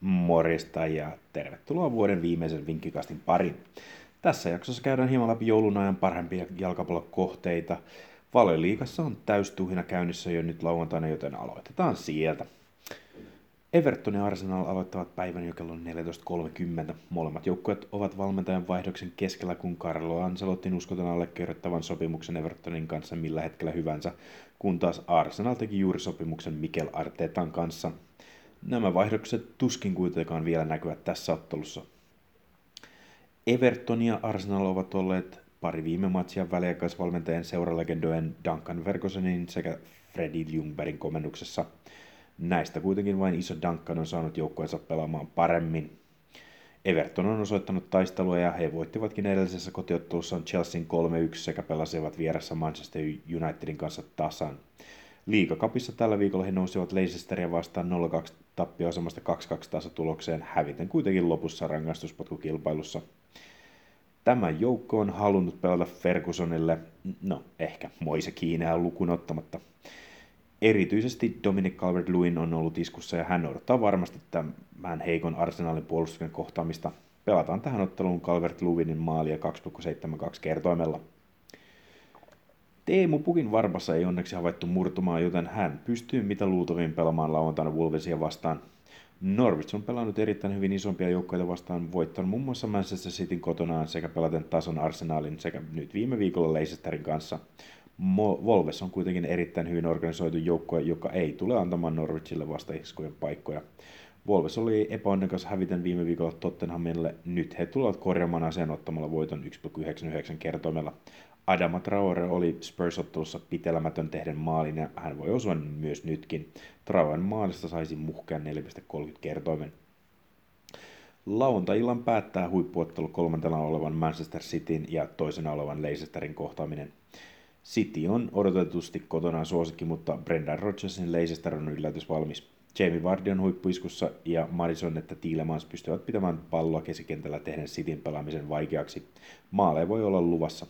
Morjesta ja tervetuloa vuoden viimeisen vinkkikastin pariin. Tässä jaksossa käydään hieman läpi joulun ajan parhaimpia jalkapallokohteita. Valioliigassa on täystuhina käynnissä jo nyt lauantaina, joten aloitetaan sieltä. Everton ja Arsenal aloittavat päivän jo kello 14.30. Molemmat joukkueet ovat valmentajan vaihdoksen keskellä, kun Carlo Ancelottin uskotaan allekirjoittavan sopimuksen Evertonin kanssa millä hetkellä hyvänsä, kun taas Arsenal teki juuri sopimuksen Mikel Artetan kanssa. Nämä vaihdokset tuskin kuitenkaan vielä näkyvät tässä ottelussa. Everton ja Arsenal ovat olleet pari viime matsia väliaikaisvalmentajien seuralegendojen Duncan Fergusonin sekä Freddy Ljungbergin komennuksessa – Näistä kuitenkin vain iso Duncan on saanut joukkueensa pelaamaan paremmin. Everton on osoittanut taistelua ja he voittivatkin edellisessä kotiottelussaan Chelsean 3-1 sekä pelasivat vieressä Manchester Unitedin kanssa tasan. Liigakapissa tällä viikolla he nousivat Leicesteria vastaan 0-2 tappioasemasta 2-2 tasatulokseen, häviten kuitenkin lopussa rangaistuspotkukilpailussa. Tämä joukko on halunnut pelata Fergusonille, no ehkä Moise Kiineä lukuun ottamatta. Erityisesti Dominic Calvert-Lewin on ollut iskussa ja hän odottaa varmasti tämän heikon arsenaalin puolustuksen kohtaamista. Pelataan tähän otteluun Calvert-Lewinin maalia 2,72 kertoimella. Teemu Pukin varpassa ei onneksi havaittu murtumaan, joten hän pystyy mitä luultavin pelaamaan lauantaina Wolvesia vastaan. Norwich on pelannut erittäin hyvin isompia joukkoja vastaan, voittanut muun muassa Manchester Cityn kotonaan sekä pelaten tason Arsenalin sekä nyt viime viikolla Leicesterin kanssa. Volves on kuitenkin erittäin hyvin organisoitu joukkue, joka ei tule antamaan Norwichille vastaiskujen paikkoja. Volves oli epäonnekas häviten viime viikolla Tottenhamille. Nyt he tulevat korjaamaan asian ottamalla voiton 1,99 kertoimella. Adama Traore oli Spurs-ottelussa pitelemätön tehden maalin ja hän voi osua myös nytkin. Traoren maalista saisi muhkean 4,30 kertoimen. Lauantai-illan päättää huippuottelu kolmantena olevan Manchester Cityn ja toisena olevan Leicesterin kohtaaminen. City on odotetusti kotona suosikki, mutta Brendan Rodgersin Leicester on yllätys valmis. Jamie Vardy on huippuiskussa ja Madison että Tiilemans pystyvät pitämään palloa keskikentällä tehden Cityn pelaamisen vaikeaksi. Maale voi olla luvassa.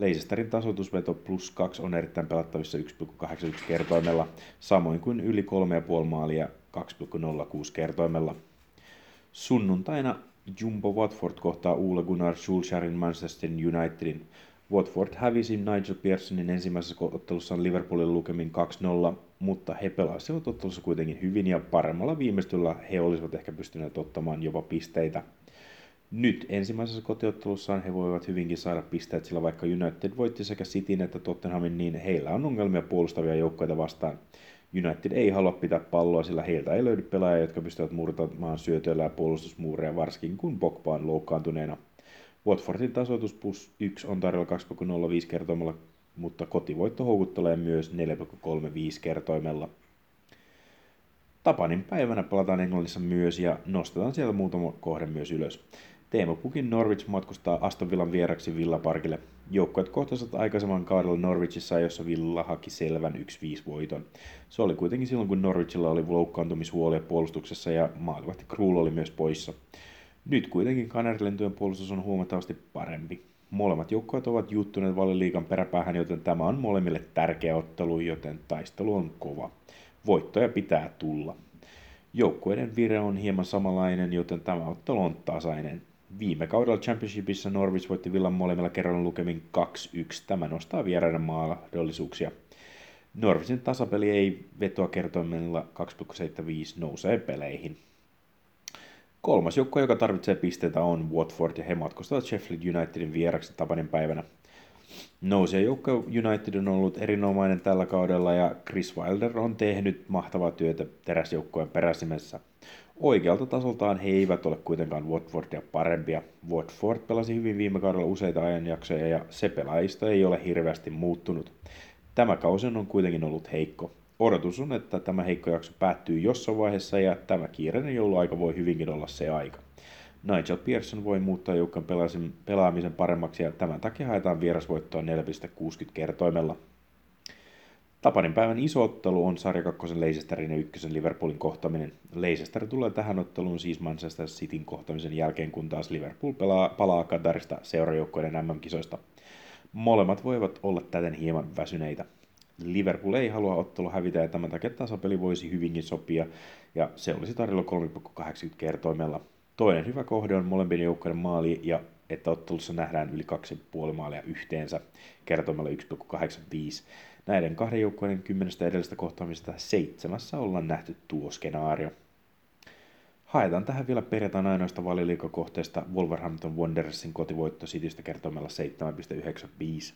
Leicesterin tasoitusveto plus 2 on erittäin pelattavissa 1,81 kertoimella, samoin kuin yli 3,5 maalia 2,06 kertoimella. Sunnuntaina Jumbo Watford kohtaa Ule Gunnar Solskjaerin Manchester Unitedin. Watford hävisi Nigel Pearsonin ensimmäisessä ottelussaan Liverpoolin lukemin 2-0, mutta he pelasivat ottelussa kuitenkin hyvin ja paremmalla viimeistyllä he olisivat ehkä pystyneet ottamaan jopa pisteitä. Nyt ensimmäisessä kotiottelussaan he voivat hyvinkin saada pisteet, sillä vaikka United voitti sekä Cityn että Tottenhamin, niin heillä on ongelmia puolustavia joukkoita vastaan. United ei halua pitää palloa, sillä heiltä ei löydy pelaajia, jotka pystyvät murtamaan syötöillä ja puolustusmuureja, varsinkin kun Pogba on loukkaantuneena. Watfordin tasoitus plus 1 on tarjolla 2,05 kertoimella, mutta kotivoitto houkuttelee myös 4,35 kertoimella. Tapanin päivänä palataan Englannissa myös ja nostetaan siellä muutama kohde myös ylös. Teemu Pukin Norwich matkustaa Aston Villan vieraksi Villaparkille. Joukkueet kohtasivat aikaisemman kaudella Norwichissa, jossa Villa haki selvän 1-5 voiton. Se oli kuitenkin silloin, kun Norwichilla oli loukkaantumishuolia puolustuksessa ja maalivahti Krul oli myös poissa. Nyt kuitenkin Kanarilentojen puolustus on huomattavasti parempi. Molemmat joukkueet ovat juttuneet valiliikan peräpäähän, joten tämä on molemmille tärkeä ottelu, joten taistelu on kova. Voittoja pitää tulla. Joukkueiden vire on hieman samanlainen, joten tämä ottelu on tasainen. Viime kaudella Championshipissa Norwich voitti Villan molemmilla kerralla lukemin 2-1. Tämä nostaa vieraiden mahdollisuuksia. Norwichin tasapeli ei vetoa kertoimella 2,75 nousee peleihin. Kolmas joukko, joka tarvitsee pisteitä, on Watford ja he matkustavat Sheffield Unitedin vieraksi Tapanin päivänä. Nousija joukko United on ollut erinomainen tällä kaudella ja Chris Wilder on tehnyt mahtavaa työtä teräsjoukkojen peräsimessä. Oikealta tasoltaan he eivät ole kuitenkaan Watfordia parempia. Watford pelasi hyvin viime kaudella useita ajanjaksoja ja se pelaajista ei ole hirveästi muuttunut. Tämä kausi on kuitenkin ollut heikko. Odotus on, että tämä heikko jakso päättyy jossain vaiheessa ja tämä kiireinen jouluaika voi hyvinkin olla se aika. Nigel Pearson voi muuttaa joukkan pelaamisen paremmaksi ja tämän takia haetaan vierasvoittoa 4,60 kertoimella. Tapanin päivän iso ottelu on sarja 2 Leicesterin ja ykkösen Liverpoolin kohtaminen. Leicester tulee tähän otteluun siis Manchester Cityn kohtamisen jälkeen, kun taas Liverpool pelaa, palaa Katarista seurajoukkoiden MM-kisoista. Molemmat voivat olla täten hieman väsyneitä. Liverpool ei halua ottelu hävitä ja tämän takia tasapeli voisi hyvinkin sopia ja se olisi tarjolla 3,80 kertoimella. Toinen hyvä kohde on molempien joukkojen maali ja että ottelussa nähdään yli 2,5 maalia yhteensä kertoimella 1,85. Näiden kahden joukkueiden kymmenestä edellisestä kohtaamisesta seitsemässä ollaan nähty tuo skenaario. Haetaan tähän vielä perjantaina ainoasta valiliikakohteesta Wolverhampton Wanderersin kotivoitto Citystä kertomalla 7,95.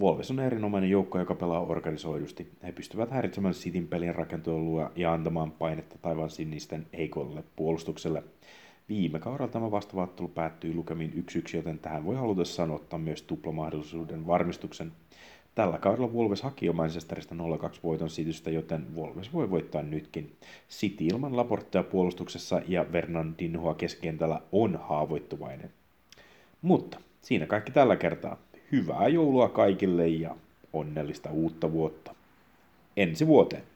Wolves on erinomainen joukko, joka pelaa organisoidusti. He pystyvät häiritsemään Cityn pelin rakentelua ja antamaan painetta taivaan sinisten heikolle puolustukselle. Viime kaudella tämä vastaava ottelu päättyi lukemiin 1-1, joten tähän voi halutessaan ottaa myös tuplamahdollisuuden varmistuksen. Tällä kaudella Wolves haki jo Manchesterista 0-2 voiton Citystä, joten Wolves voi voittaa nytkin. City ilman Laportea puolustuksessa ja Fernandinhoa keskikentällä on haavoittuvainen. Mutta siinä kaikki tällä kertaa. Hyvää joulua kaikille ja onnellista uutta vuotta. Ensi vuoteen!